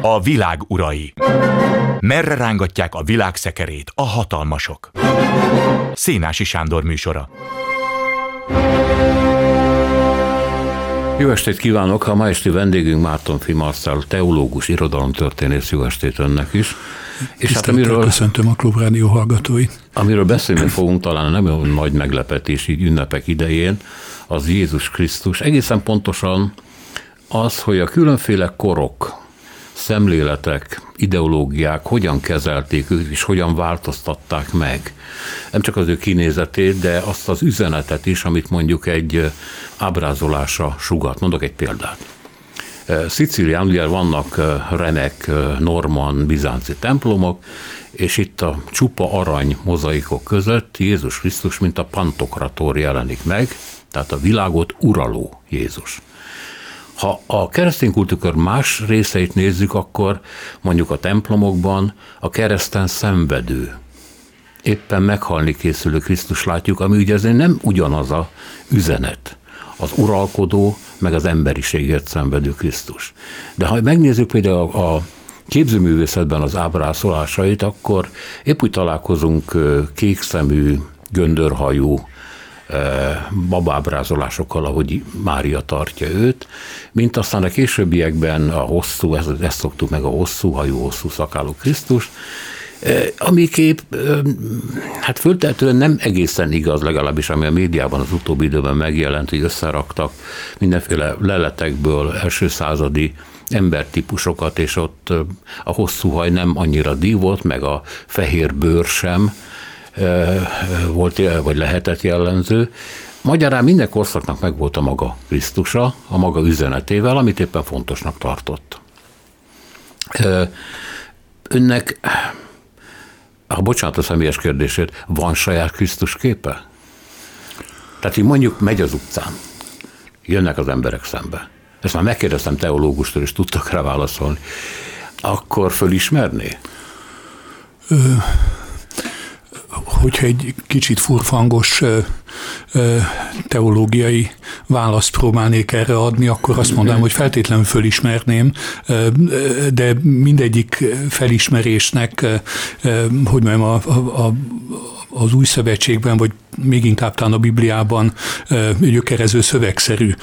A világ urai. Merre rángatják a világ szekerét a hatalmasok? Szénási Sándor műsora. Jó estét kívánok! A ma esti vendégünk Márton Fi Marcel, teológus, irodalomtörténész. Jó estét önnek is. És hát amiről, köszöntöm a Klubrádió hallgatóit. Amiről beszélni fogunk talán nem olyan nagy meglepetés így ünnepek idején, az Jézus Krisztus. Egészen pontosan az, hogy a különféle korok, szemléletek, ideológiák hogyan kezelték őt, és hogyan változtatták meg. Nem csak az ő kinézetét, de azt az üzenetet is, amit mondjuk egy ábrázolása sugat. Mondok egy példát. Szicílián ugye vannak remek, norman, bizánci templomok, és itt a csupa arany mozaikok között Jézus Krisztus, mint a pantokrator jelenik meg, tehát a világot uraló Jézus. Ha a keresztény kultúrkör más részeit nézzük, akkor mondjuk a templomokban a kereszten szenvedő, éppen meghalni készülő Krisztus látjuk, ami ugye azért nem ugyanaz a üzenet. Az uralkodó, meg az emberiségért szenvedő Krisztus. De ha megnézzük például a, a képzőművészetben az ábrázolásait, akkor épp úgy találkozunk kékszemű, göndörhajú, babábrázolásokkal, ahogy Mária tartja őt, mint aztán a későbbiekben a hosszú, ezt, ezt szoktuk meg a hosszú hajú, hosszú szakálú Krisztus, ami kép, hát föltehetően nem egészen igaz, legalábbis ami a médiában az utóbbi időben megjelent, hogy összeraktak mindenféle leletekből első századi embertípusokat, és ott a hosszú haj nem annyira dívott, meg a fehér bőr sem, volt, vagy lehetett jellemző. Magyarán minden korszaknak megvolt a maga Krisztusa, a maga üzenetével, amit éppen fontosnak tartott. Önnek, ha bocsánat a személyes kérdését, van saját Krisztus képe? Tehát így mondjuk megy az utcán, jönnek az emberek szembe. Ezt már megkérdeztem teológustól, és tudtak rá válaszolni. Akkor fölismerné? Hogyha egy kicsit furfangos teológiai választ próbálnék erre adni, akkor azt mondanám, hogy feltétlenül fölismerném, de mindegyik felismerésnek, hogy mondjam, a, a, az új szövetségben, vagy még inkább talán a Bibliában gyökerező szövegszerű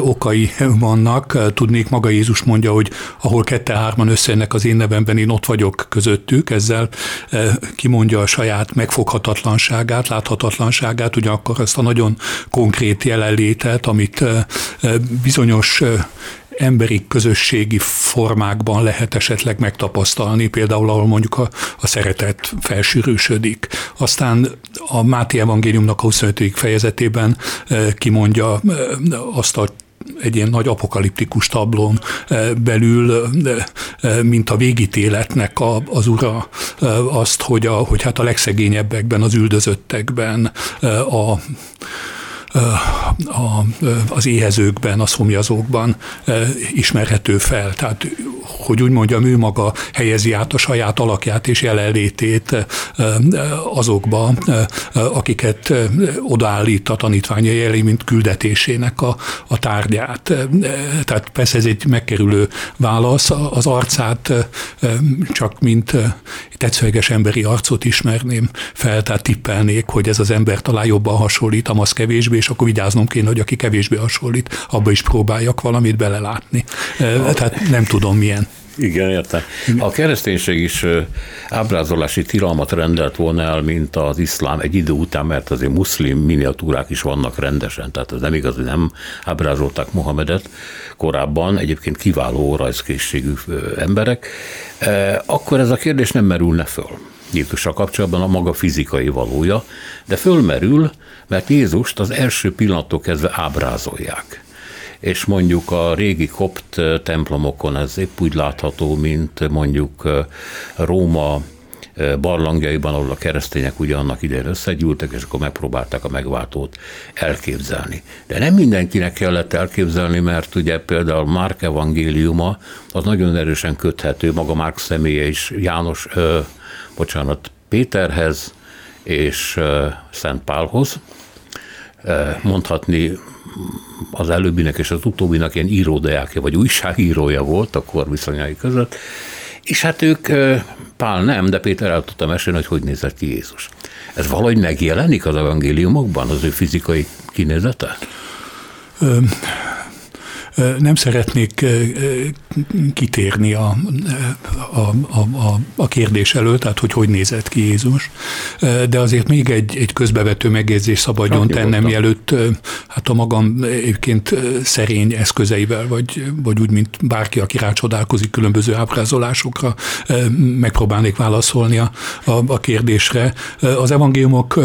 okai vannak. Tudnék, maga Jézus mondja, hogy ahol kette-hárman összejönnek az én nevemben, én ott vagyok közöttük, ezzel kimondja a saját megfoghatatlanságát, láthatatlanságát, ugyanakkor azt a nagyon konkrét jelenlétet, amit bizonyos emberi közösségi formákban lehet esetleg megtapasztalni, például ahol mondjuk a, a szeretet felsűrűsödik. Aztán a Máté Evangéliumnak a 25. fejezetében kimondja azt a egy ilyen nagy apokaliptikus tablón eh, belül, mint a végítéletnek a, az ura, azt, hogy, a, hogy hát a legszegényebbekben, az üldözöttekben, a a, az éhezőkben, a szomjazókban ismerhető fel. Tehát, hogy úgy mondjam, ő maga helyezi át a saját alakját és jelenlétét azokba, akiket odaállít a tanítványai elé, mint küldetésének a, a tárgyát. Tehát persze ez egy megkerülő válasz, az arcát csak mint tetszőleges emberi arcot ismerném fel, tehát tippelnék, hogy ez az ember talán jobban hasonlít, az kevésbé, és akkor vigyáznom kéne, hogy aki kevésbé hasonlít, abba is próbáljak valamit belelátni. Tehát nem tudom milyen. Igen, értem. A kereszténység is ábrázolási tilalmat rendelt volna el, mint az iszlám egy idő után, mert azért muszlim miniatúrák is vannak rendesen, tehát ez nem igaz, hogy nem ábrázolták Mohamedet korábban, egyébként kiváló rajzkészségű emberek, akkor ez a kérdés nem merülne föl. Jézussal kapcsolatban a maga fizikai valója, de fölmerül, mert Jézust az első pillanattól kezdve ábrázolják. És mondjuk a régi kopt templomokon ez épp úgy látható, mint mondjuk Róma barlangjaiban, ahol a keresztények ugye annak idején összegyűltek, és akkor megpróbálták a megváltót elképzelni. De nem mindenkinek kellett elképzelni, mert ugye például Márk evangéliuma az nagyon erősen köthető, maga Márk személye is János, bocsánat, Péterhez és Szent Pálhoz, mondhatni az előbbinek és az utóbbinak ilyen íródeákja, vagy újságírója volt a kor viszonyai között, és hát ők, Pál nem, de Péter el tudta mesélni, hogy hogy nézett ki Jézus. Ez valahogy megjelenik az evangéliumokban, az ő fizikai kinézete? Nem szeretnék kitérni a, a, a, a kérdés előtt, tehát hogy hogy nézett ki Jézus, de azért még egy, egy közbevető megjegyzés szabadjon Csak tennem, mielőtt hát a magam egyébként szerény eszközeivel, vagy, vagy úgy, mint bárki, aki rácsodálkozik különböző ábrázolásokra, megpróbálnék válaszolni a, a, a kérdésre. Az evangéliumok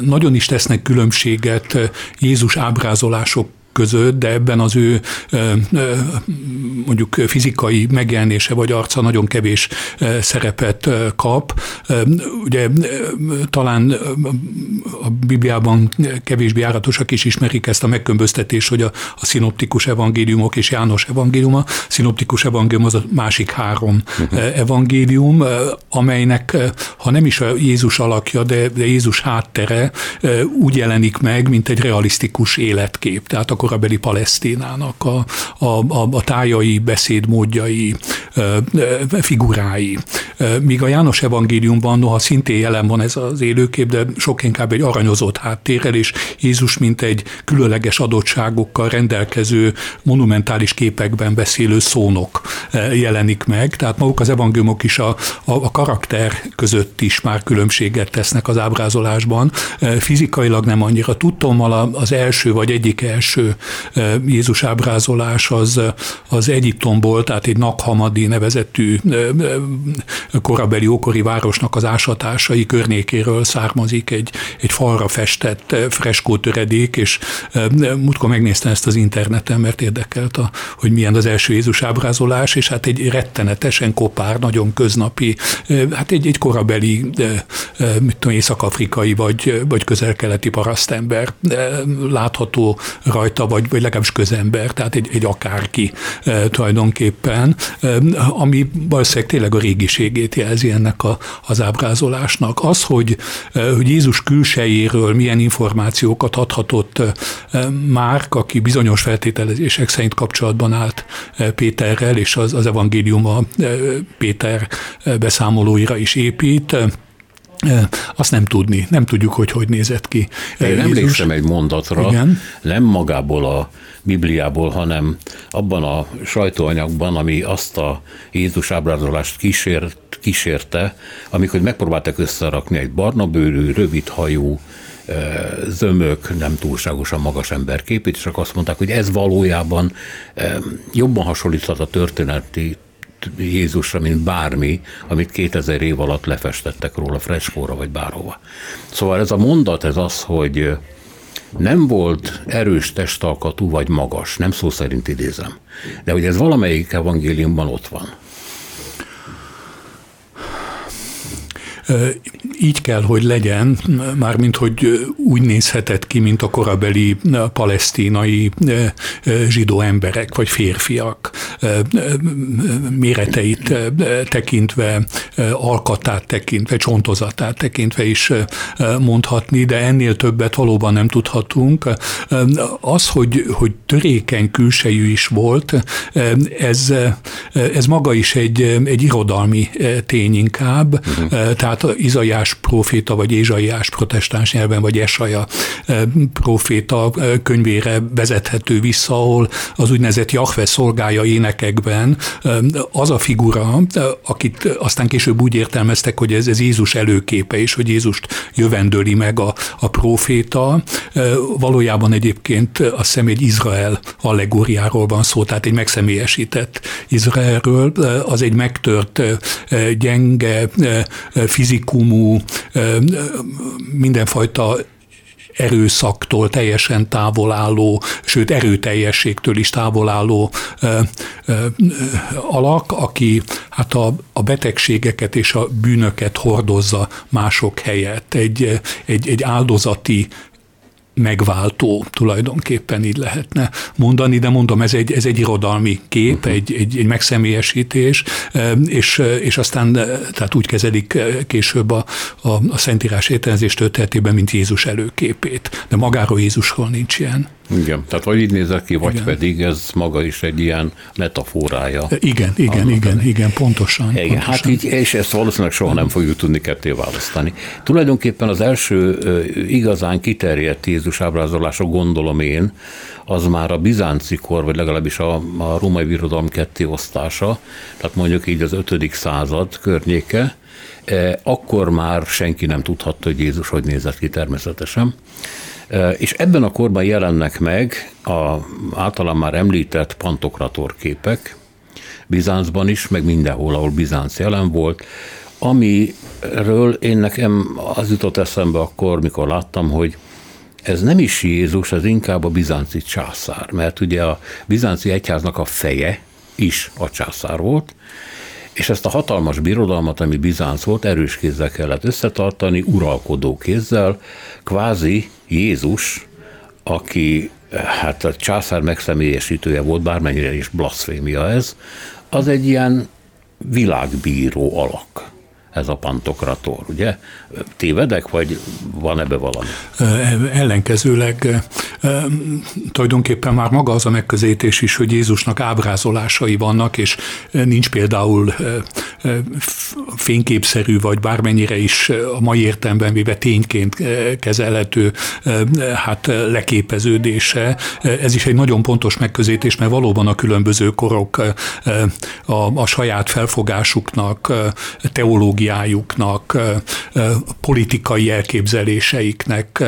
nagyon is tesznek különbséget Jézus ábrázolások között, de ebben az ő mondjuk fizikai megjelenése vagy arca nagyon kevés szerepet kap. Ugye talán a Bibliában kevésbé járatosak is ismerik ezt a megkülönböztetést, hogy a, a szinoptikus evangéliumok és János evangéliuma. A szinoptikus evangélium az a másik három uh-huh. evangélium, amelynek, ha nem is a Jézus alakja, de, de Jézus háttere úgy jelenik meg, mint egy realisztikus életkép. Tehát a korabeli Palesztinának a, a, a, a tájai, beszédmódjai, figurái. Míg a János evangéliumban, noha szintén jelen van ez az élőkép, de sok inkább egy aranyozott háttérrel, és Jézus mint egy különleges adottságokkal rendelkező monumentális képekben beszélő szónok jelenik meg. Tehát maguk az evangéliumok is a, a, a karakter között is már különbséget tesznek az ábrázolásban. Fizikailag nem annyira. Tudtommal az első vagy egyik első Jézus ábrázolás az, az Egyiptomból, tehát egy Nakhamadi nevezetű korabeli ókori városnak az ásatásai környékéről származik egy, egy falra festett freskótöredék, és múltkor megnéztem ezt az interneten, mert érdekelt, a, hogy milyen az első Jézus ábrázolás, és hát egy rettenetesen kopár, nagyon köznapi, hát egy, egy korabeli, mit tudom, észak-afrikai vagy, vagy közel-keleti parasztember látható rajta, vagy, vagy legalábbis közember, tehát egy, egy akárki tulajdonképpen, ami valószínűleg tényleg a régiségét jelzi ennek a, az ábrázolásnak. Az, hogy, hogy Jézus külsejéről milyen információkat adhatott Márk, aki bizonyos feltételezések szerint kapcsolatban állt Péterrel, és az, az evangélium a e, Péter beszámolóira is épít, azt nem tudni, nem tudjuk, hogy hogy nézett ki. Én Jézus. emlékszem egy mondatra, Igen. nem magából a Bibliából, hanem abban a sajtóanyagban, ami azt a Jézus ábrázolást kísért, kísérte, amikor megpróbáltak összerakni egy barna bőrű, rövid hajú, zömök, nem túlságosan magas ember képét, és akkor azt mondták, hogy ez valójában jobban hasonlíthat a történeti Jézusra, mint bármi, amit 2000 év alatt lefestettek róla freskóra, vagy bárhova. Szóval ez a mondat, ez az, hogy nem volt erős testalkatú vagy magas, nem szó szerint idézem, de hogy ez valamelyik evangéliumban ott van. Így kell, hogy legyen, mármint hogy úgy nézhetett ki, mint a korabeli palesztinai zsidó emberek, vagy férfiak méreteit tekintve, alkatát tekintve, csontozatát tekintve is mondhatni, de ennél többet valóban nem tudhatunk. Az, hogy, hogy törékeny külsejű is volt, ez, ez maga is egy, egy irodalmi tény inkább, uh-huh. tehát Izaiás proféta, vagy Ézsaiás protestáns nyelven, vagy Esaja proféta könyvére vezethető vissza, ahol az úgynevezett Jahve szolgája énekekben az a figura, akit aztán később úgy értelmeztek, hogy ez, ez Jézus előképe, és hogy Jézust jövendőli meg a, a proféta, valójában egyébként azt hiszem egy Izrael allegóriáról van szó, tehát egy megszemélyesített Izraelről, az egy megtört, gyenge, fizikumú, mindenfajta erőszaktól teljesen távol álló, sőt erőteljességtől is távol álló ö, ö, alak, aki hát a, a betegségeket és a bűnöket hordozza mások helyett. Egy, egy, egy áldozati megváltó tulajdonképpen így lehetne mondani, de mondom, ez egy, ez egy irodalmi kép, uh-huh. egy, egy, egy megszemélyesítés, és, és aztán tehát úgy kezelik később a, a, a Szentírás értelmezés történetében, mint Jézus előképét, de magáról Jézusról nincs ilyen. Igen, tehát vagy így nézek ki, vagy igen. pedig ez maga is egy ilyen metaforája. Igen, igen, igen, igen, pontosan. Igen, pontosan. hát így, és ezt valószínűleg soha nem fogjuk tudni ketté választani. Tulajdonképpen az első igazán kiterjedt Jézus ábrázolása, gondolom én, az már a bizánci kor, vagy legalábbis a, a római birodalom osztása, tehát mondjuk így az 5. század környéke, e, akkor már senki nem tudhatta, hogy Jézus hogy nézett ki természetesen. És ebben a korban jelennek meg a általán már említett pantokrator képek, Bizáncban is, meg mindenhol, ahol Bizánc jelen volt, amiről én nekem az jutott eszembe akkor, mikor láttam, hogy ez nem is Jézus, ez inkább a bizánci császár, mert ugye a bizánci egyháznak a feje is a császár volt, és ezt a hatalmas birodalmat, ami Bizánc volt, erős kézzel kellett összetartani, uralkodó kézzel, kvázi Jézus, aki hát a császár megszemélyesítője volt, bármennyire is blasfémia ez, az egy ilyen világbíró alak ez a pantokrator, ugye? Tévedek, vagy van ebbe valami? Ellenkezőleg tulajdonképpen már maga az a megközelítés is, hogy Jézusnak ábrázolásai vannak, és nincs például fényképszerű, vagy bármennyire is a mai értelemben véve tényként kezelhető hát leképeződése. Ez is egy nagyon pontos megközelítés, mert valóban a különböző korok a, a saját felfogásuknak, teológiájuknak, politikai elképzeléseiknek,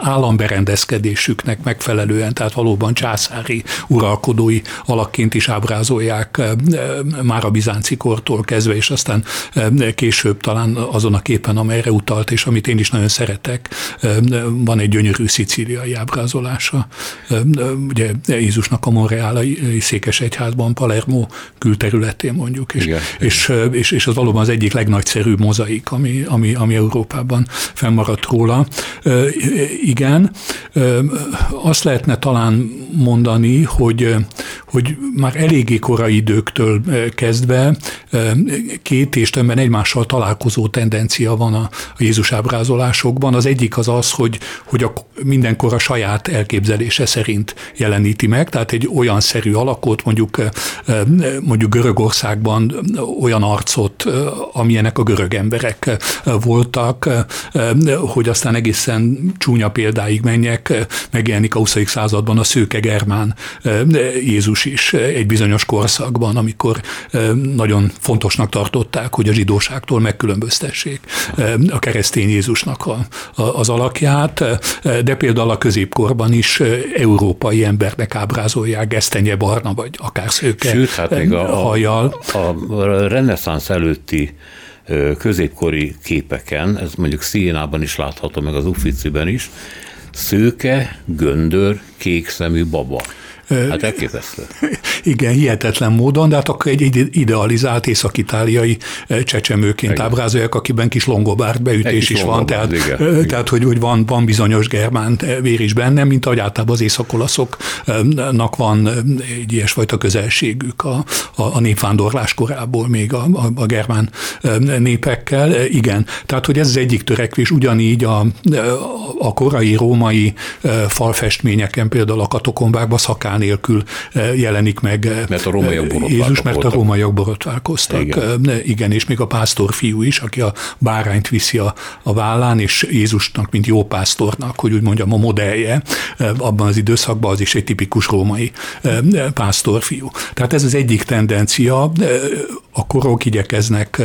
államberendezkedésüknek megfelelően, tehát valóban császári uralkodói alakként is ábrázolják már a bizánci kortól kezdve, és aztán később talán azon a képen, amelyre utalt, és amit én is nagyon szeretek, van egy gyönyörű szicíliai ábrázolása. Ugye Jézusnak a Monreálai székesegyházban, Palermo külterületén mondjuk, és, Igen. és, és, és az valóban az egyik legnagyszerűbb mozaik, ami, ami, ami Európában fennmaradt róla. Igen, azt lehetne talán mondani, hogy, hogy már eléggé korai időktől kezdve két és többen egymással találkozó tendencia van a, Jézus ábrázolásokban. Az egyik az az, hogy, hogy a, mindenkor a saját elképzelése szerint jeleníti meg, tehát egy olyan szerű alakot, mondjuk, mondjuk Görögországban olyan arcot, amilyenek a görög emberek voltak, hogy aztán egészen csúnya példáig menjek, megjelenik a 20. században a szőke germán Jézus is egy bizonyos korszakban, amikor nagyon fontosnak tartották, hogy a zsidóságtól megkülönböztessék a keresztény Jézusnak a, a, az alakját, de például a középkorban is európai embernek ábrázolják gesztenye barna, vagy akár szőke Sőt, hát még a, a, a reneszánsz előtti középkori képeken, ez mondjuk Szénában is látható, meg az Ufficiben is, szőke, göndör, kékszemű baba. Hát elképesztő. Igen, hihetetlen módon, de hát akkor egy, idealizált észak-itáliai csecsemőként igen. ábrázolják, akiben kis longobárt beütés kis is van, tehát, igen, tehát hogy, hogy van, van bizonyos germán vér is benne, mint ahogy általában az északolaszoknak van egy ilyesfajta közelségük a, a, a népvándorlás korából még a, a, a germán népekkel. Igen, tehát hogy ez az egyik törekvés, ugyanígy a, a korai római falfestményeken, például a katokombákban szakán nélkül jelenik meg meg mert a rómaiak Jézus, mert a rómaiak borotválkoztak. Igen. Igen, és még a pásztor fiú is, aki a bárányt viszi a, a vállán, és Jézusnak, mint jó pásztornak, hogy úgy mondjam, a modellje abban az időszakban az is egy tipikus római pásztorfiú. Tehát ez az egyik tendencia, a korok igyekeznek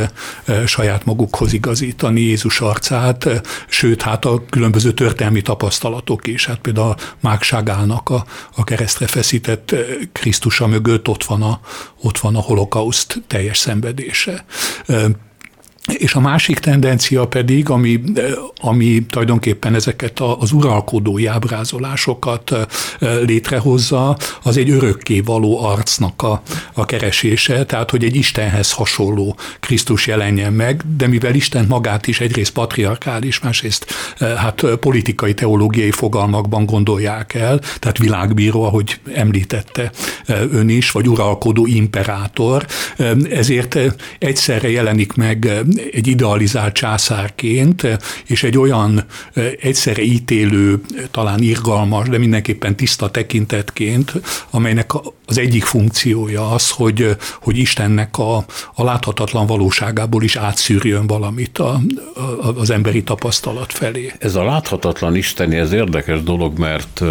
saját magukhoz igazítani Jézus arcát, sőt, hát a különböző történelmi tapasztalatok is, hát például a mágságálnak a, a keresztre feszített Krisztusa mögött ott van a, ott van a holokauszt teljes szenvedése. És a másik tendencia pedig, ami, ami tulajdonképpen ezeket az uralkodói ábrázolásokat létrehozza, az egy örökké való arcnak a, a keresése, tehát hogy egy Istenhez hasonló Krisztus jelenjen meg, de mivel Isten magát is egyrészt patriarkális, másrészt hát politikai teológiai fogalmakban gondolják el, tehát világbíró, ahogy említette ön is, vagy uralkodó imperátor, ezért egyszerre jelenik meg egy idealizált császárként, és egy olyan egyszerre ítélő, talán irgalmas, de mindenképpen tiszta tekintetként, amelynek az egyik funkciója az, hogy, hogy Istennek a, a láthatatlan valóságából is átszűrjön valamit a, a, az emberi tapasztalat felé. Ez a láthatatlan Isteni, ez érdekes dolog, mert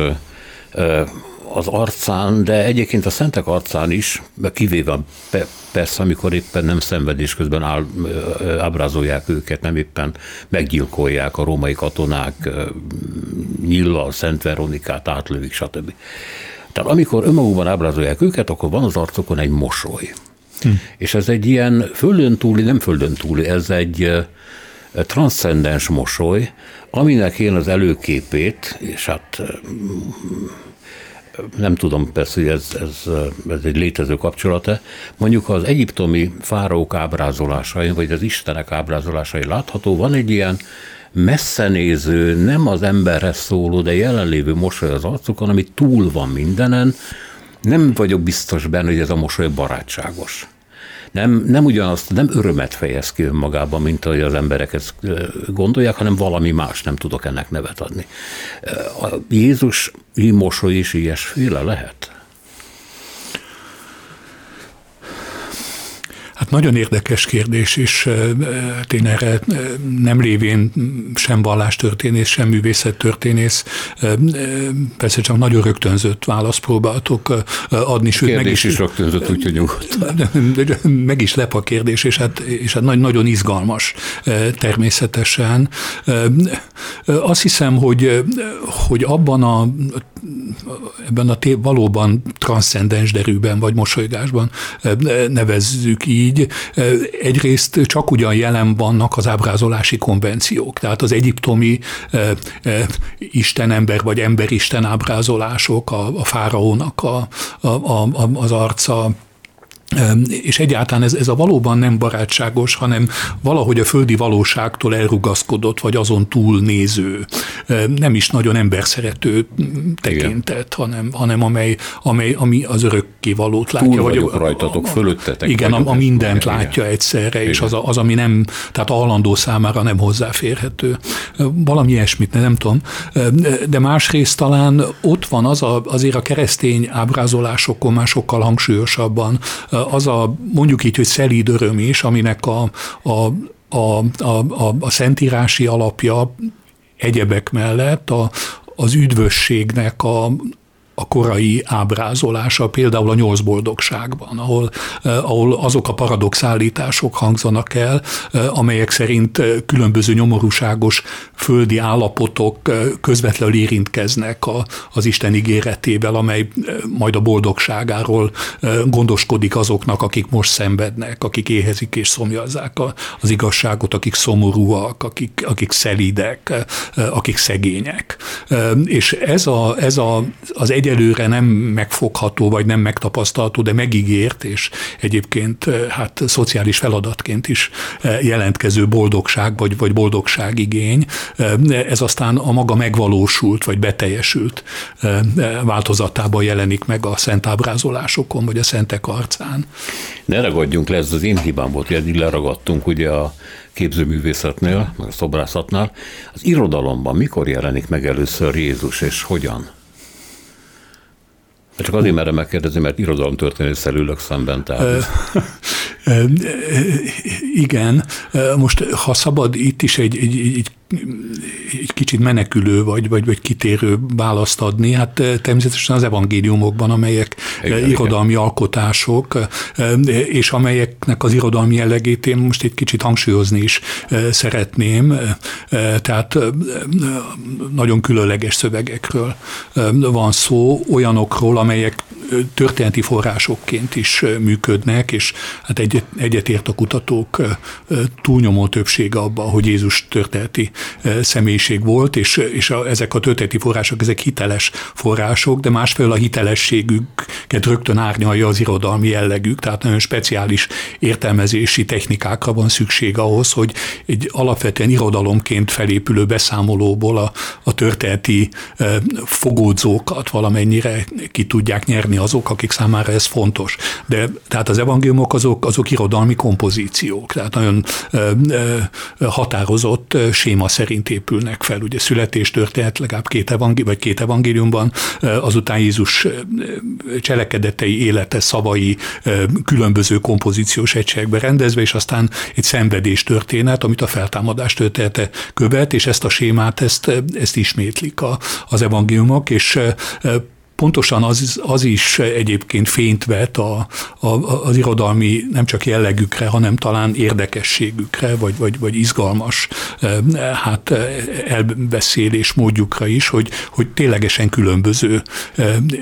az arcán, de egyébként a szentek arcán is, kivéve persze, amikor éppen nem szenvedés közben áll, ábrázolják őket, nem éppen meggyilkolják a római katonák, Nyilla, Szent Veronikát átlövik, stb. Tehát amikor önmagukban ábrázolják őket, akkor van az arcokon egy mosoly. Hm. És ez egy ilyen földön túli, nem földön túli, ez egy transzcendens mosoly, aminek én az előképét, és hát nem tudom persze, hogy ez, ez, ez egy létező kapcsolata. Mondjuk az egyiptomi fáraók ábrázolásai, vagy az istenek ábrázolásai látható, van egy ilyen messzenéző, nem az emberhez szóló, de jelenlévő mosoly az arcukon, ami túl van mindenen. Nem vagyok biztos benne, hogy ez a mosoly barátságos nem, nem ugyanazt, nem örömet fejez ki önmagában, mint ahogy az emberek ezt gondolják, hanem valami más, nem tudok ennek nevet adni. A Jézus mosoly is ilyesféle lehet? Hát nagyon érdekes kérdés, és én erre nem lévén sem vallástörténész, sem művészettörténész, persze csak nagyon rögtönzött választ próbáltok adni. Sőt, kérdés meg is, is rögtönzött, úgyhogy nyugodtan. Meg is lep a kérdés, és hát, és hát nagyon izgalmas természetesen. Azt hiszem, hogy, hogy abban a ebben a valóban transzcendens derűben vagy mosolygásban nevezzük így. Egyrészt csak ugyan jelen vannak az ábrázolási konvenciók, tehát az egyiptomi istenember vagy emberisten ábrázolások, a, a fáraónak a, a, a, az arca, és egyáltalán ez, ez a valóban nem barátságos, hanem valahogy a földi valóságtól elrugaszkodott, vagy azon túl néző, nem is nagyon emberszerető tekintet, hanem, hanem amely, amely, ami az örökké valót látja. Túl vagyok vagy, rajtatok, a, fölöttetek. Igen, a, a mindent igen, látja igen. egyszerre, igen. és az, az, ami nem, tehát a számára nem hozzáférhető. Valami ilyesmit, nem tudom. De másrészt talán ott van az a, azért a keresztény ábrázolásokon már sokkal hangsúlyosabban az a mondjuk így, hogy szelíd öröm is, aminek a, a, a, a, a, a szentírási alapja egyebek mellett a, az üdvösségnek a, a korai ábrázolása, például a nyolc boldogságban, ahol, eh, ahol azok a paradox állítások hangzanak el, eh, amelyek szerint eh, különböző nyomorúságos földi állapotok közvetlenül érintkeznek a, az Isten ígéretével, amely majd a boldogságáról gondoskodik azoknak, akik most szenvednek, akik éhezik és szomjazzák az igazságot, akik szomorúak, akik, akik szelidek, akik szegények. És ez, a, ez a, az egy egyelőre nem megfogható, vagy nem megtapasztalható, de megígért, és egyébként hát szociális feladatként is jelentkező boldogság, vagy, vagy boldogságigény, ez aztán a maga megvalósult, vagy beteljesült változatában jelenik meg a szent ábrázolásokon, vagy a szentek arcán. Ne ragadjunk le, ez az én hibám volt, hogy eddig leragadtunk ugye a képzőművészetnél, meg a szobrászatnál. Az irodalomban mikor jelenik meg először Jézus, és hogyan? Csak azért merem megkérdezni, mert irodalomtörténésszel ülök szemben. Tehát igen, most ha szabad itt is egy, egy, egy egy kicsit menekülő vagy, vagy, vagy kitérő választ adni, hát eh, természetesen az evangéliumokban, amelyek igen, eh, irodalmi igen. alkotások, eh, és amelyeknek az irodalmi jellegét én most egy kicsit hangsúlyozni is szeretném, tehát nagyon különleges szövegekről van szó, olyanokról, amelyek történeti forrásokként is működnek, és hát egyet, egyetért a kutatók túlnyomó többsége abban, hogy Jézus történeti személyiség volt, és, és a, ezek a történeti források, ezek hiteles források, de másfelől a hitelességüket rögtön árnyalja az irodalmi jellegük, tehát nagyon speciális értelmezési technikákra van szükség ahhoz, hogy egy alapvetően irodalomként felépülő beszámolóból a, a történeti fogódzókat valamennyire ki tudják nyerni azok, akik számára ez fontos. De tehát az evangéliumok azok, azok irodalmi kompozíciók, tehát nagyon határozott séma szerint épülnek fel. Ugye születés történet legalább két, evangélium, vagy két evangéliumban, azután Jézus cselekedetei, élete, szavai különböző kompozíciós egységekbe rendezve, és aztán egy szenvedés történet, amit a feltámadás története követ, és ezt a sémát, ezt, ezt ismétlik a, az evangéliumok, és pontosan az, az is egyébként fényt vet a, a, az irodalmi nem csak jellegükre, hanem talán érdekességükre, vagy, vagy, vagy izgalmas hát elbeszélés módjukra is, hogy, hogy ténylegesen különböző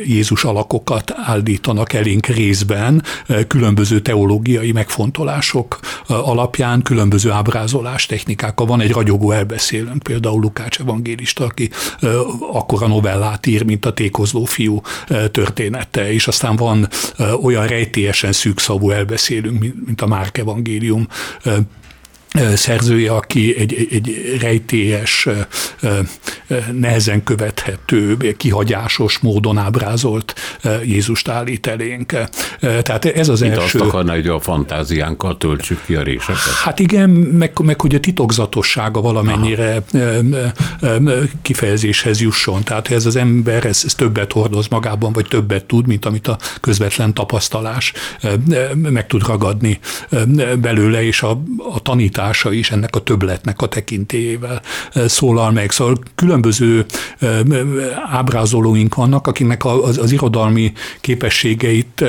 Jézus alakokat állítanak elénk részben, különböző teológiai megfontolások alapján, különböző ábrázolás technikákkal. Van egy ragyogó elbeszélőnk, például Lukács evangélista, aki akkora novellát ír, mint a tékozló fiú fiú története, és aztán van olyan rejtélyesen szűkszavú elbeszélünk, mint a Márk evangélium szerzője, aki egy, egy rejtélyes, nehezen követhető, kihagyásos módon ábrázolt Jézust állít elénk. Tehát ez az Mint első... azt akarná, hogy a fantáziánkkal töltsük ki a réseket? Hát igen, meg, meg hogy a titokzatossága valamennyire Aha. kifejezéshez jusson. Tehát ez az ember ez, ez többet hordoz magában, vagy többet tud, mint amit a közvetlen tapasztalás meg tud ragadni belőle, és a, a tanítás hatása is ennek a többletnek a tekintélyével szólal meg. Szóval különböző ábrázolóink vannak, akiknek az, az irodalmi képességeit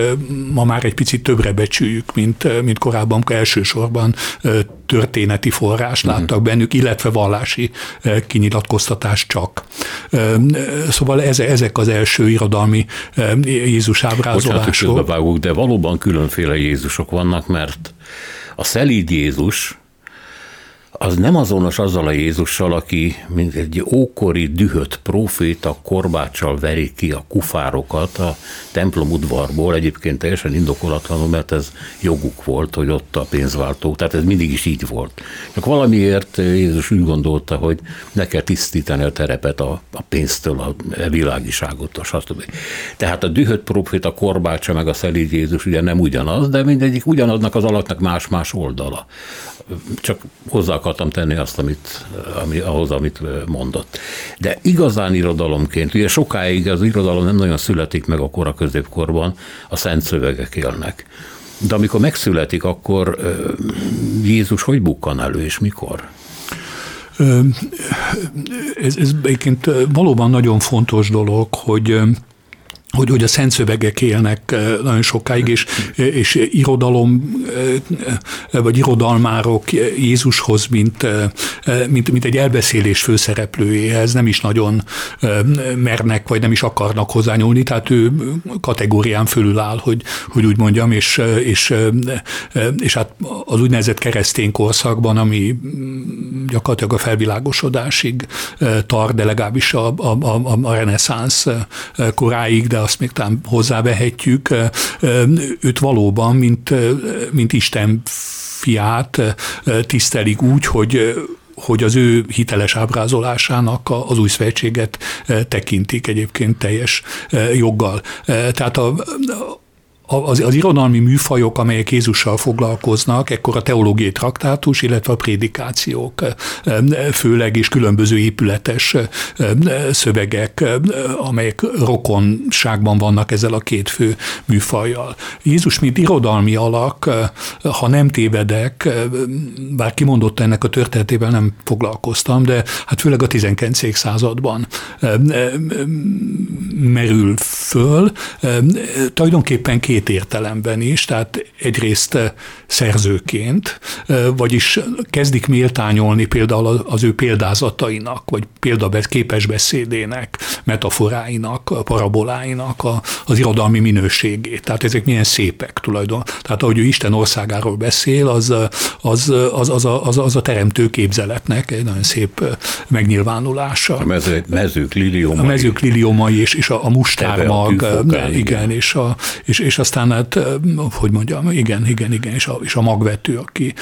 ma már egy picit többre becsüljük, mint, mint korábban elsősorban történeti forrás mhm. láttak bennük, illetve vallási kinyilatkoztatás csak. Szóval ezek az első irodalmi Jézus ábrázolások. Bocsánat, de valóban különféle Jézusok vannak, mert a szelíd Jézus az nem azonos azzal a Jézussal, aki mint egy ókori dühött proféta korbáccsal veri ki a kufárokat a templom udvarból, egyébként teljesen indokolatlanul, mert ez joguk volt, hogy ott a pénzváltó, tehát ez mindig is így volt. Csak valamiért Jézus úgy gondolta, hogy ne kell tisztítani a terepet a, a pénztől, a világiságot, a stb. Tehát a dühött proféta korbácsa meg a szelíd Jézus ugye nem ugyanaz, de mindegyik ugyanaznak az alaknak más-más oldala csak hozzá akartam tenni azt, amit, ami, ahhoz, amit mondott. De igazán irodalomként, ugye sokáig az irodalom nem nagyon születik meg a kora középkorban, a szent szövegek élnek. De amikor megszületik, akkor Jézus hogy bukkan elő, és mikor? Ez, ez egyébként valóban nagyon fontos dolog, hogy hogy, hogy a szent élnek nagyon sokáig, és, és irodalom, vagy irodalmárok Jézushoz, mint, mint, mint egy elbeszélés főszereplőjéhez nem is nagyon mernek, vagy nem is akarnak hozzányúlni, tehát ő kategórián fölül áll, hogy, hogy úgy mondjam, és, és, és hát az úgynevezett keresztény korszakban, ami gyakorlatilag a felvilágosodásig tart, de legalábbis a, a, a, a reneszánsz koráig, de azt még talán hozzávehetjük, őt valóban, mint, mint Isten fiát tisztelik úgy, hogy hogy az ő hiteles ábrázolásának az új szövetséget tekintik egyébként teljes joggal. Tehát a, az, az irodalmi műfajok, amelyek Jézussal foglalkoznak, ekkor a teológiai traktátus, illetve a prédikációk, főleg is különböző épületes szövegek, amelyek rokonságban vannak ezzel a két fő műfajjal. Jézus, mint irodalmi alak, ha nem tévedek, bár kimondott ennek a történetével nem foglalkoztam, de hát főleg a 19. században merül föl. Tulajdonképpen két két értelemben is, tehát egyrészt szerzőként, vagyis kezdik méltányolni például az ő példázatainak, vagy példaképes beszédének, metaforáinak, paraboláinak az irodalmi minőségét. Tehát ezek milyen szépek tulajdon. Tehát ahogy ő Isten országáról beszél, az, az, az, az, a, az, az a teremtő képzeletnek egy nagyon szép megnyilvánulása. A mező, mezők liliomai. A mezők liliomai és, és a, a mustármag, igen, és, a, és, és aztán hát, hogy mondjam, igen, igen, igen, és a, és a magvető, aki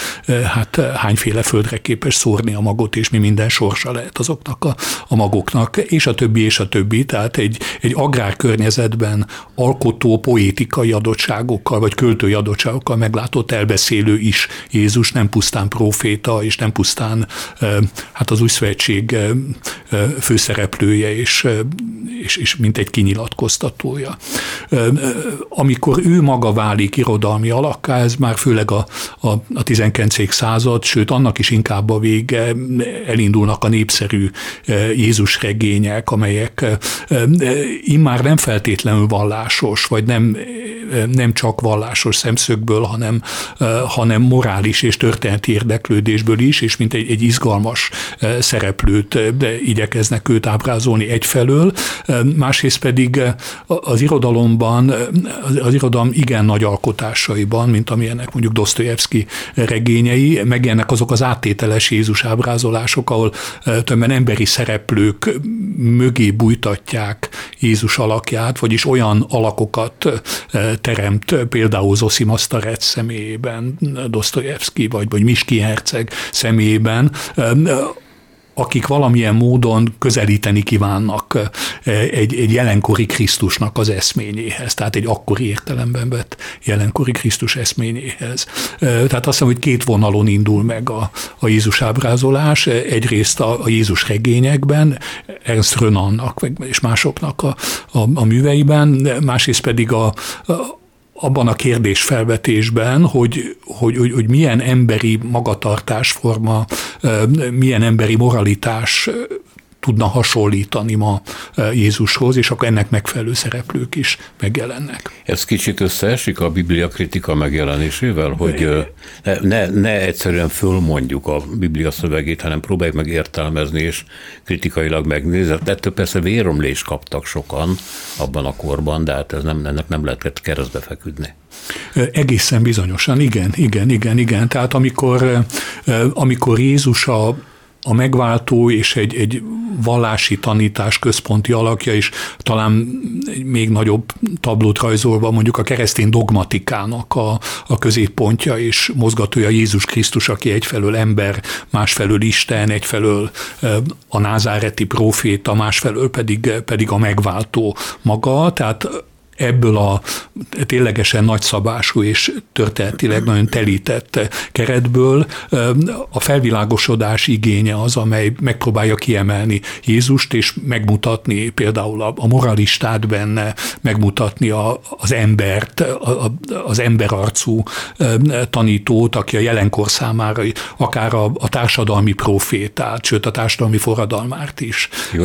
hát hányféle földre képes szórni a magot, és mi minden sorsa lehet azoknak a, a magoknak, és a többi, és a többi. Tehát egy, egy agrárkörnyezetben alkotó poétikai adottságokkal, vagy költői adottságokkal meglátott elbeszélő is Jézus, nem pusztán proféta, és nem pusztán hát az új szövetség főszereplője, és, és, és mint egy kinyilatkoztatója. Amikor ő maga válik irodalmi alakká, ez már főleg a, a, a 19. század, sőt annak is inkább a vége elindulnak a népszerű Jézus regények, amelyek immár nem feltétlenül vallásos, vagy nem, nem csak vallásos szemszögből, hanem, hanem morális és történeti érdeklődésből is, és mint egy, egy izgalmas szereplőt igyekeznek őt ábrázolni egyfelől, másrészt pedig az irodalomban, az irodalom igen nagy alkotásaiban, mint amilyenek mondjuk Dostoyevsky regényei, megjelennek azok az áttételes Jézus ábrázolások, ahol többen emberi szereplők mögé bújtatják Jézus alakját, vagyis olyan alakokat teremt például Zosima Starec személyében, Dostoyevsky vagy, vagy Miski Herceg személyében, akik valamilyen módon közelíteni kívánnak egy, egy jelenkori Krisztusnak az eszményéhez, tehát egy akkori értelemben vett jelenkori Krisztus eszményéhez. Tehát azt hiszem, hogy két vonalon indul meg a, a Jézus ábrázolás, egyrészt a, a Jézus regényekben, Ernst Renannak és másoknak a, a, a műveiben, másrészt pedig a, a abban a kérdésfelvetésben, hogy, hogy, hogy, hogy milyen emberi magatartásforma, milyen emberi moralitás tudna hasonlítani ma Jézushoz, és akkor ennek megfelelő szereplők is megjelennek. Ez kicsit összeesik a Biblia kritika megjelenésével, hogy ne, ne, ne egyszerűen fölmondjuk a Biblia szövegét, hanem próbáljuk meg értelmezni és kritikailag megnézni. Ettől persze véromlést kaptak sokan abban a korban, de hát ez nem, ennek nem lehetett keresztbe feküdni. Egészen bizonyosan, igen, igen, igen, igen. Tehát amikor, amikor Jézus a a megváltó és egy, egy vallási tanítás központi alakja, és talán még nagyobb tablót rajzolva mondjuk a keresztény dogmatikának a, a középpontja és mozgatója Jézus Krisztus, aki egyfelől ember, másfelől Isten, egyfelől a názáreti proféta, másfelől pedig, pedig a megváltó maga, tehát ebből a ténylegesen nagyszabású és történetileg nagyon telített keretből a felvilágosodás igénye az, amely megpróbálja kiemelni Jézust, és megmutatni például a moralistát benne, megmutatni a, az embert, a, az emberarcú tanítót, aki a jelenkor számára akár a, a társadalmi profétát, sőt a társadalmi forradalmárt is Jó,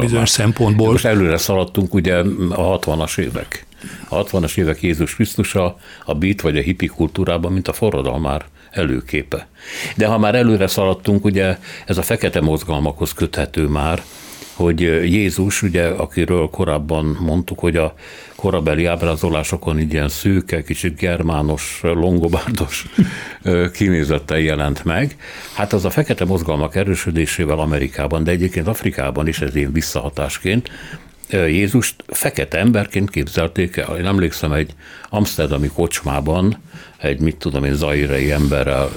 bizonyos szempontból. Most előre szaladtunk ugye a 60-as évek. A 60-as évek Jézus Krisztusa a bit vagy a hippi kultúrában, mint a forradalmár előképe. De ha már előre szaladtunk, ugye ez a fekete mozgalmakhoz köthető már, hogy Jézus, ugye, akiről korábban mondtuk, hogy a korabeli ábrázolásokon ilyen szőke, kicsit germános, longobárdos kinézettel jelent meg. Hát az a fekete mozgalmak erősödésével Amerikában, de egyébként Afrikában is ez én visszahatásként Jézust fekete emberként képzelték el. Én emlékszem egy amsterdami kocsmában, egy mit tudom én, zairei emberrel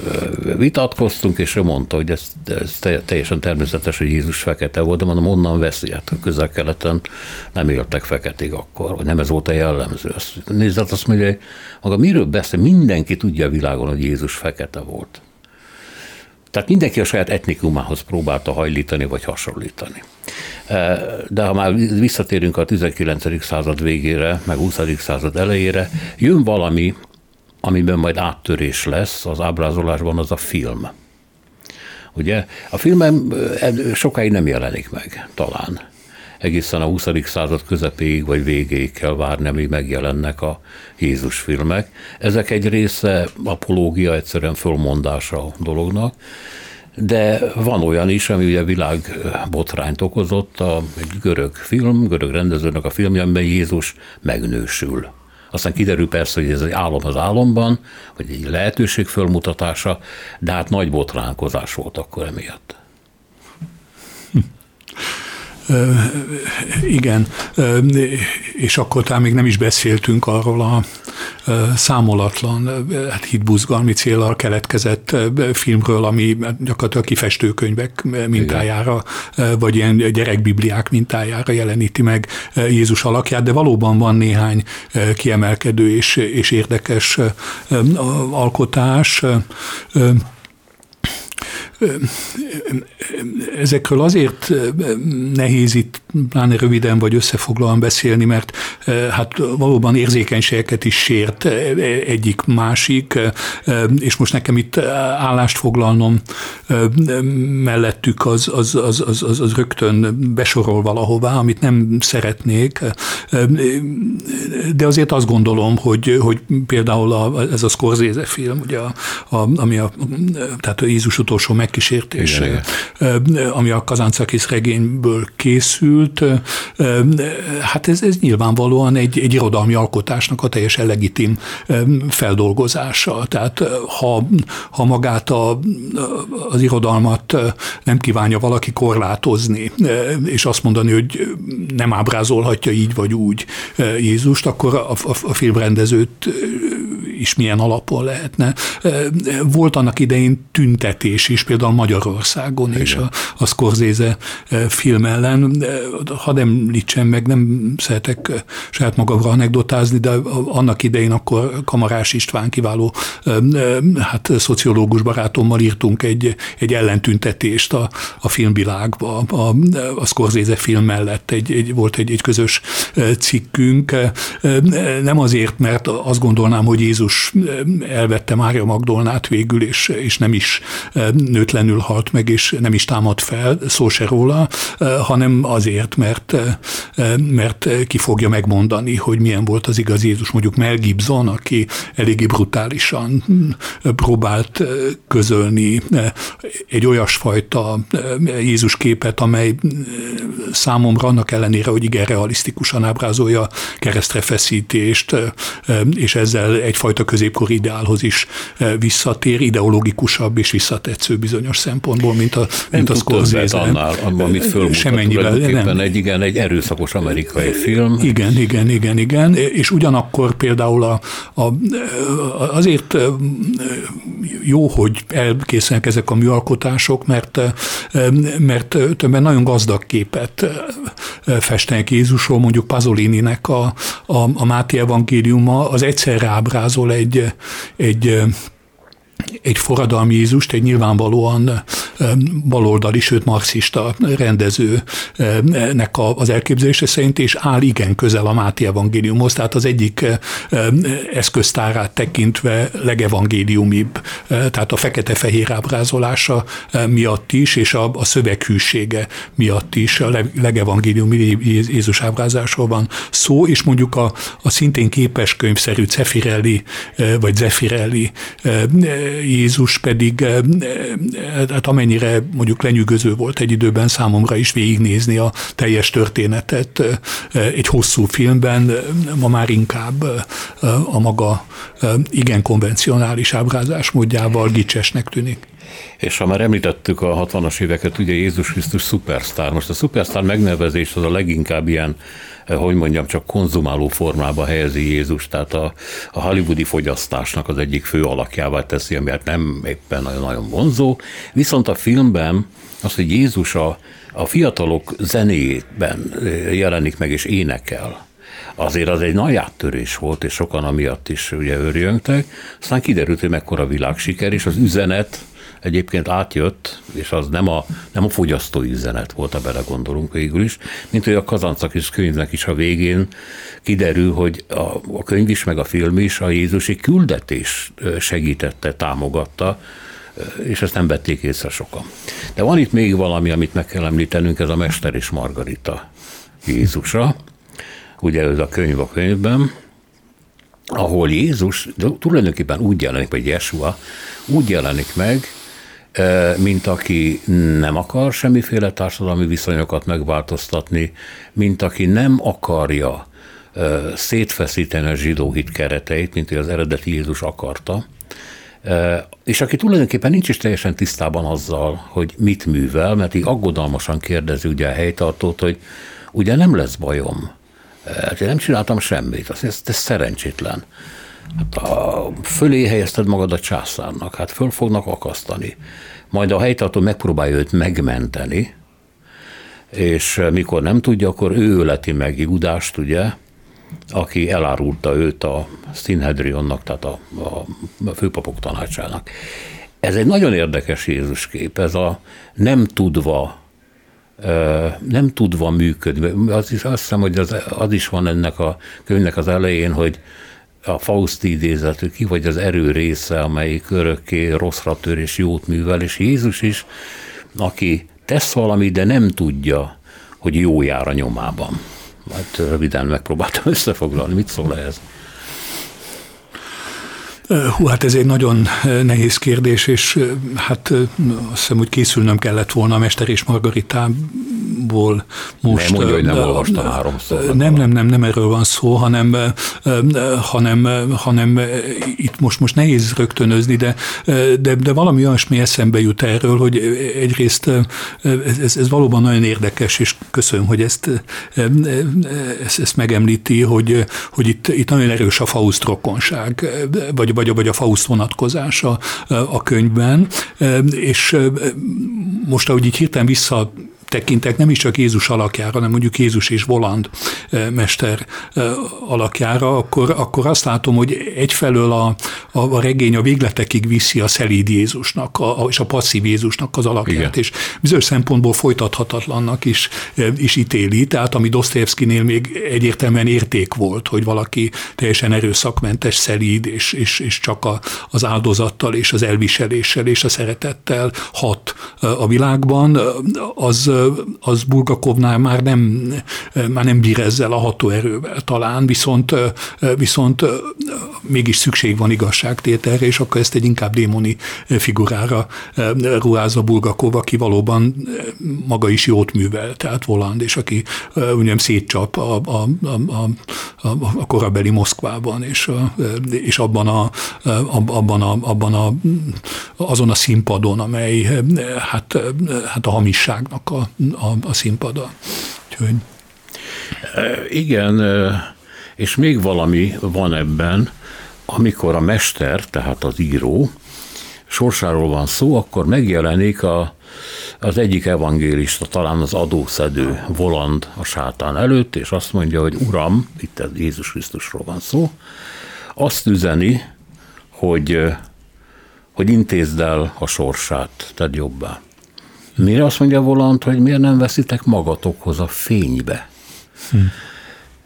vitatkoztunk, és ő mondta, hogy ez, ez teljesen természetes, hogy Jézus fekete volt, de mondom, onnan veszi, hát közel-keleten nem éltek feketék akkor, vagy nem ez volt a jellemző. Nézzet, azt mondja, maga miről beszél, mindenki tudja a világon, hogy Jézus fekete volt. Tehát mindenki a saját etnikumához próbálta hajlítani vagy hasonlítani. De ha már visszatérünk a 19. század végére, meg 20. század elejére, jön valami, amiben majd áttörés lesz az ábrázolásban, az a film. Ugye? A filmem e, sokáig nem jelenik meg, talán. egészen a 20. század közepéig vagy végéig kell várni, amíg megjelennek a Jézus filmek. Ezek egy része apológia, egyszerűen fölmondása a dolognak, de van olyan is, ami ugye világ botrányt okozott, a, egy görög film, görög rendezőnek a filmje, amiben Jézus megnősül. Aztán kiderül persze, hogy ez egy álom az álomban, vagy egy lehetőség fölmutatása, de hát nagy botránkozás volt akkor emiatt. Igen, és akkor talán még nem is beszéltünk arról a számolatlan hát hitbuzgalmi célral keletkezett filmről, ami gyakorlatilag kifestőkönyvek mintájára, vagy ilyen gyerekbibliák mintájára jeleníti meg Jézus alakját, de valóban van néhány kiemelkedő és, és érdekes alkotás ezekről azért nehéz itt pláne röviden vagy összefoglalóan beszélni, mert hát valóban érzékenységeket is sért egyik másik, és most nekem itt állást foglalnom mellettük az, az, az, az, az, az rögtön besorol valahová, amit nem szeretnék, de azért azt gondolom, hogy, hogy például a, ez a Scorsese film, ugye, a, ami a, tehát a Jézus utolsó meg megkísértés, ami a Kazáncakis regényből készült. Hát ez, ez nyilvánvalóan egy, egy irodalmi alkotásnak a teljesen legitim feldolgozása. Tehát ha, ha magát a, az irodalmat nem kívánja valaki korlátozni, és azt mondani, hogy nem ábrázolhatja így vagy úgy Jézust, akkor a, a, a filmrendezőt is milyen alapon lehetne. Volt annak idején tüntetés is, például Magyarországon Igen. és a, a Scorsese film ellen. Hadd említsem meg, nem szeretek saját magamra anekdotázni, de annak idején akkor Kamarás István kiváló hát szociológus barátommal írtunk egy, egy ellentüntetést a, a filmvilágba, a, a Scorsese film mellett egy, egy, volt egy, egy közös cikkünk. Nem azért, mert azt gondolnám, hogy Jézus elvette Mária Magdolnát végül, és, és nem is nőtlenül halt meg, és nem is támad fel, szó se róla, hanem azért, mert, mert ki fogja megmondani, hogy milyen volt az igaz Jézus. Mondjuk Mel Gibson, aki eléggé brutálisan próbált közölni egy olyasfajta Jézus képet, amely számomra annak ellenére, hogy igen realisztikusan ábrázolja keresztre feszítést, és ezzel egyfajta középkori ideálhoz is eh, visszatér, ideológikusabb és visszatetsző bizonyos szempontból, mint a, mint a Scorsese. annál, amit fölmutat. Nem. Egy, igen, egy erőszakos amerikai film. Igen, igen, igen, igen, és ugyanakkor például a, a, azért jó, hogy elkészülnek ezek a műalkotások, mert, mert többen nagyon gazdag képet festenek Jézusról, mondjuk Pazolininek a, a, a Máté evangéliuma az egyszerre ábrázol egy, egy egy forradalmi Jézust, egy nyilvánvalóan baloldali, sőt marxista rendezőnek az elképzelése szerint, és áll igen közel a Máté evangéliumhoz, tehát az egyik eszköztárát tekintve legevangéliumibb, tehát a fekete-fehér ábrázolása miatt is, és a, a szöveghűsége miatt is a legevangéliumi Jézus ábrázásról van szó, és mondjuk a, a szintén képeskönyvszerű Cefirelli, vagy Zefirelli Jézus pedig, eh, eh, hát amennyire mondjuk lenyűgöző volt egy időben számomra is végignézni a teljes történetet eh, egy hosszú filmben, ma már inkább a maga igen konvencionális ábrázásmódjával gicsesnek tűnik. És ha már említettük a 60-as éveket, ugye Jézus Krisztus szupersztár. Most a szupersztár megnevezés az a leginkább ilyen hogy mondjam, csak konzumáló formába helyezi Jézus, tehát a, a hollywoodi fogyasztásnak az egyik fő alakjává teszi, ami hát nem éppen nagyon-nagyon vonzó. Viszont a filmben az, hogy Jézus a, a fiatalok zenéjében jelenik meg és énekel, azért az egy nagy áttörés volt, és sokan amiatt is ugye örjöngtek. Aztán kiderült, hogy mekkora világsiker, és az üzenet egyébként átjött, és az nem a, nem a fogyasztói üzenet volt, ha belegondolunk végül is, mint hogy a Kazancakis könyvnek is a végén kiderül, hogy a, a könyv is, meg a film is a Jézusi küldetés segítette, támogatta, és ezt nem vették észre sokan. De van itt még valami, amit meg kell említenünk, ez a Mester és Margarita Jézusra, ugye ez a könyv a könyvben, ahol Jézus tulajdonképpen úgy jelenik, vagy Jesua úgy jelenik meg, mint aki nem akar semmiféle társadalmi viszonyokat megváltoztatni, mint aki nem akarja szétfeszíteni a zsidó hit kereteit, mint hogy az eredeti Jézus akarta, és aki tulajdonképpen nincs is teljesen tisztában azzal, hogy mit művel, mert így aggodalmasan kérdezi ugye a helytartót, hogy ugye nem lesz bajom, hát én nem csináltam semmit, azt ez, ez szerencsétlen. Hát a, fölé helyezted magad a császárnak, hát föl fognak akasztani. Majd a helytartó megpróbálja őt megmenteni, és mikor nem tudja, akkor ő öleti meg Judást, ugye, aki elárulta őt a Sinhedrionnak, tehát a, a, főpapok tanácsának. Ez egy nagyon érdekes Jézus kép, ez a nem tudva nem tudva működni. Az is, azt hiszem, hogy az, az is van ennek a könyvnek az elején, hogy a Faust idézetű ki, vagy az erő része, amelyik örökké rosszra tör és jót művel, és Jézus is, aki tesz valamit, de nem tudja, hogy jó jár a nyomában. Hát röviden megpróbáltam összefoglalni. Mit szól ez? Hú, hát ez egy nagyon nehéz kérdés, és hát azt hiszem, hogy készülnöm kellett volna a Mester és Margaritából most. Nem mondja, hogy nem olvastam háromszor. Nem, nem, nem, nem erről van szó, hanem, hanem, hanem itt most, most nehéz rögtönözni, de, de, de valami olyasmi eszembe jut erről, hogy egyrészt ez, ez valóban nagyon érdekes, és köszönöm, hogy ezt, ezt, ezt megemlíti, hogy, hogy itt, itt nagyon erős a Faust rokonság, vagy, vagy, vagy a Faust vonatkozása a könyvben, és most, ahogy így hirtelen vissza tekintek nem is csak Jézus alakjára, hanem mondjuk Jézus és Voland mester alakjára, akkor, akkor azt látom, hogy egyfelől a, a, a regény a végletekig viszi a szelíd Jézusnak a, a, és a passzív Jézusnak az alakját, Igen. és bizonyos szempontból folytathatatlannak is, is ítéli, tehát ami Dostoyevskinél még egyértelműen érték volt, hogy valaki teljesen erőszakmentes, szelíd, és, és, és csak a, az áldozattal, és az elviseléssel, és a szeretettel hat a világban, az, az Bulgakovnál már nem, már nem bír ezzel a hatóerővel talán, viszont, viszont mégis szükség van igazságtételre, és akkor ezt egy inkább démoni figurára ruházza Bulgakov, aki valóban maga is jót művel, tehát Voland, és aki ugye szétcsap a, a, a, a, a korabeli Moszkvában, és, a, és abban, a, abban, a, abban a, azon a színpadon, amely hát, hát a hamisságnak a, a, a színpada. Úgyhogy... Igen, és még valami van ebben, amikor a mester, tehát az író, sorsáról van szó, akkor megjelenik a, az egyik evangélista, talán az adószedő voland a sátán előtt, és azt mondja, hogy Uram, itt Jézus Krisztusról van szó, azt üzeni, hogy, hogy intézd el a sorsát, tedd jobbá. Mire azt mondja Volant, hogy miért nem veszitek magatokhoz a fénybe? Hm.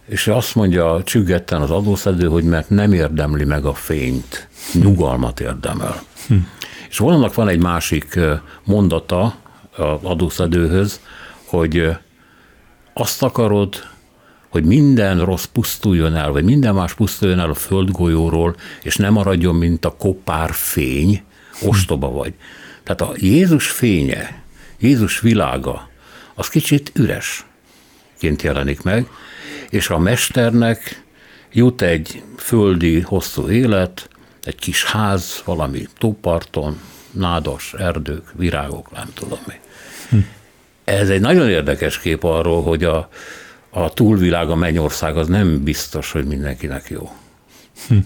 És azt mondja csüggetten az adószedő, hogy mert nem érdemli meg a fényt, nyugalmat érdemel. Hm. És Volannak van egy másik mondata az adószedőhöz, hogy azt akarod, hogy minden rossz pusztuljon el, vagy minden más pusztuljon el a földgolyóról, és nem maradjon, mint a kopár fény, ostoba vagy. Tehát a Jézus fénye, Jézus világa, az kicsit üresként jelenik meg, és a mesternek jut egy földi hosszú élet, egy kis ház, valami tóparton, nádas erdők, virágok, nem tudom mi. Hm. Ez egy nagyon érdekes kép arról, hogy a, a túlvilág, a mennyország az nem biztos, hogy mindenkinek jó. Hm.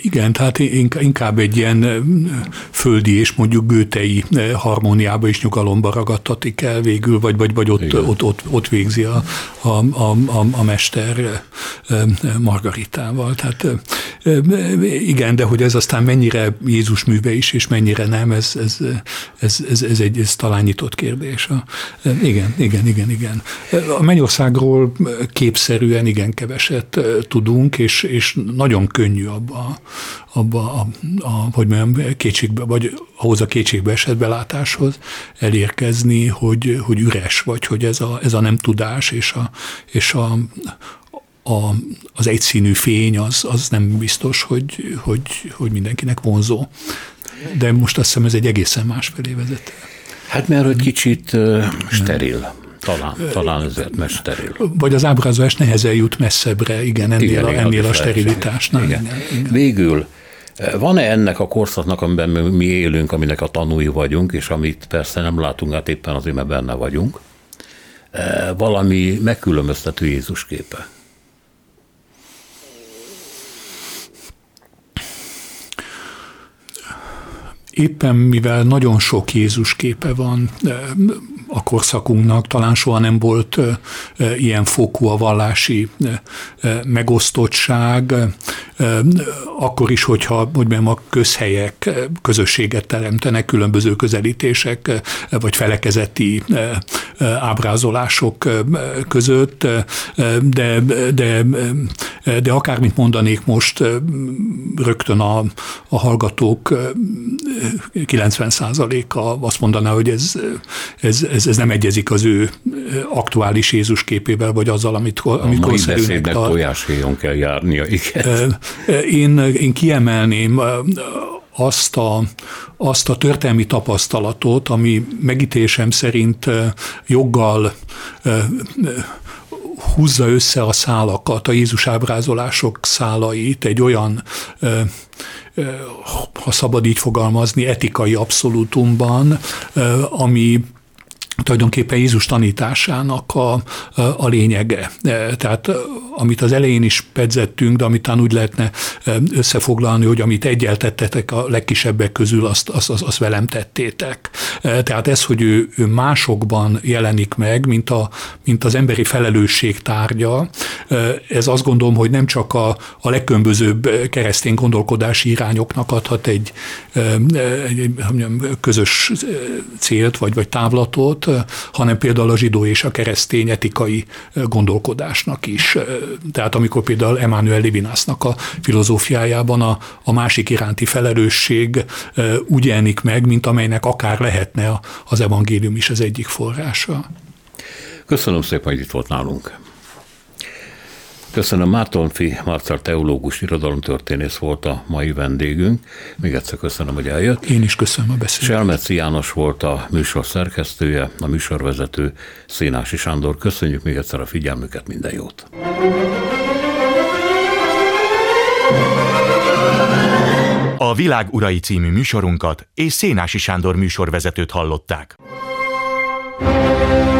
Igen, tehát inkább egy ilyen földi és mondjuk gőtei harmóniába és nyugalomba ragadtatik el végül, vagy, vagy, vagy ott, ott, ott, ott végzi a, a, a, a mester Margaritával. Tehát igen, de hogy ez aztán mennyire Jézus műve is, és mennyire nem, ez, ez, ez, ez, ez egy ez talán nyitott kérdés. Igen, igen, igen, igen. A Mennyországról képszerűen igen keveset tudunk, és, és nagyon könnyű abban a, abba a, a, hogy mondjam, kétségbe, vagy ahhoz a kétségbe esett belátáshoz elérkezni, hogy, hogy üres, vagy hogy ez a, ez a nem tudás és, a, és a, a, az egyszínű fény az, az nem biztos, hogy, hogy, hogy mindenkinek vonzó. De most azt hiszem ez egy egészen más felé vezet. Hát mert hogy kicsit uh, steril. Talán, talán ezért mert steril. Vagy az ábrázolás nehezen jut messzebbre, igen, ennél, igen, a, ennél a sterilitásnál. Igen. Igen, igen. Végül, van-e ennek a korszaknak, amiben mi élünk, aminek a tanúi vagyunk, és amit persze nem látunk, hát éppen azért, mert benne vagyunk, valami megkülönböztető Jézus képe? Éppen mivel nagyon sok Jézus képe van a korszakunknak, talán soha nem volt ilyen fokú a vallási megosztottság, akkor is, hogyha hogy mondjam, a közhelyek közösséget teremtenek, különböző közelítések, vagy felekezeti ábrázolások között, de, de, de akármit mondanék most, rögtön a, a hallgatók 90%-a azt mondaná, hogy ez, ez, ez, ez nem egyezik az ő aktuális Jézus képével, vagy azzal, amit, amit a korszerűnek tart. tojáshéjon kell járnia, igen. Én, én kiemelném azt a, azt a történelmi tapasztalatot, ami megítésem szerint joggal húzza össze a szálakat, a Jézus ábrázolások szálait egy olyan, ha szabad így fogalmazni, etikai abszolútumban, ami tulajdonképpen Jézus tanításának a, a lényege. E, tehát amit az elején is pedzettünk, de amit talán úgy lehetne e, összefoglalni, hogy amit egyeltettetek a legkisebbek közül, azt, azt, azt, azt velem tettétek. E, tehát ez, hogy ő, ő másokban jelenik meg, mint, a, mint az emberi felelősség tárgya, ez azt gondolom, hogy nem csak a, a legkülönbözőbb keresztény gondolkodási irányoknak adhat egy, egy, egy közös célt vagy, vagy távlatot, hanem például a zsidó és a keresztény etikai gondolkodásnak is. Tehát amikor például Emmanuel Levinasnak a filozófiájában a, a másik iránti felelősség úgy jelenik meg, mint amelynek akár lehetne az evangélium is az egyik forrása. Köszönöm szépen, hogy itt volt nálunk. Köszönöm, Mártonfi Marcel teológus irodalomtörténész volt a mai vendégünk. Még egyszer köszönöm, hogy eljött. Én is köszönöm a beszélgetést. Selmeci János volt a műsor szerkesztője, a műsorvezető Szénási Sándor. Köszönjük még egyszer a figyelmüket, minden jót! A Világ Urai című műsorunkat és Szénási Sándor műsorvezetőt hallották. thank you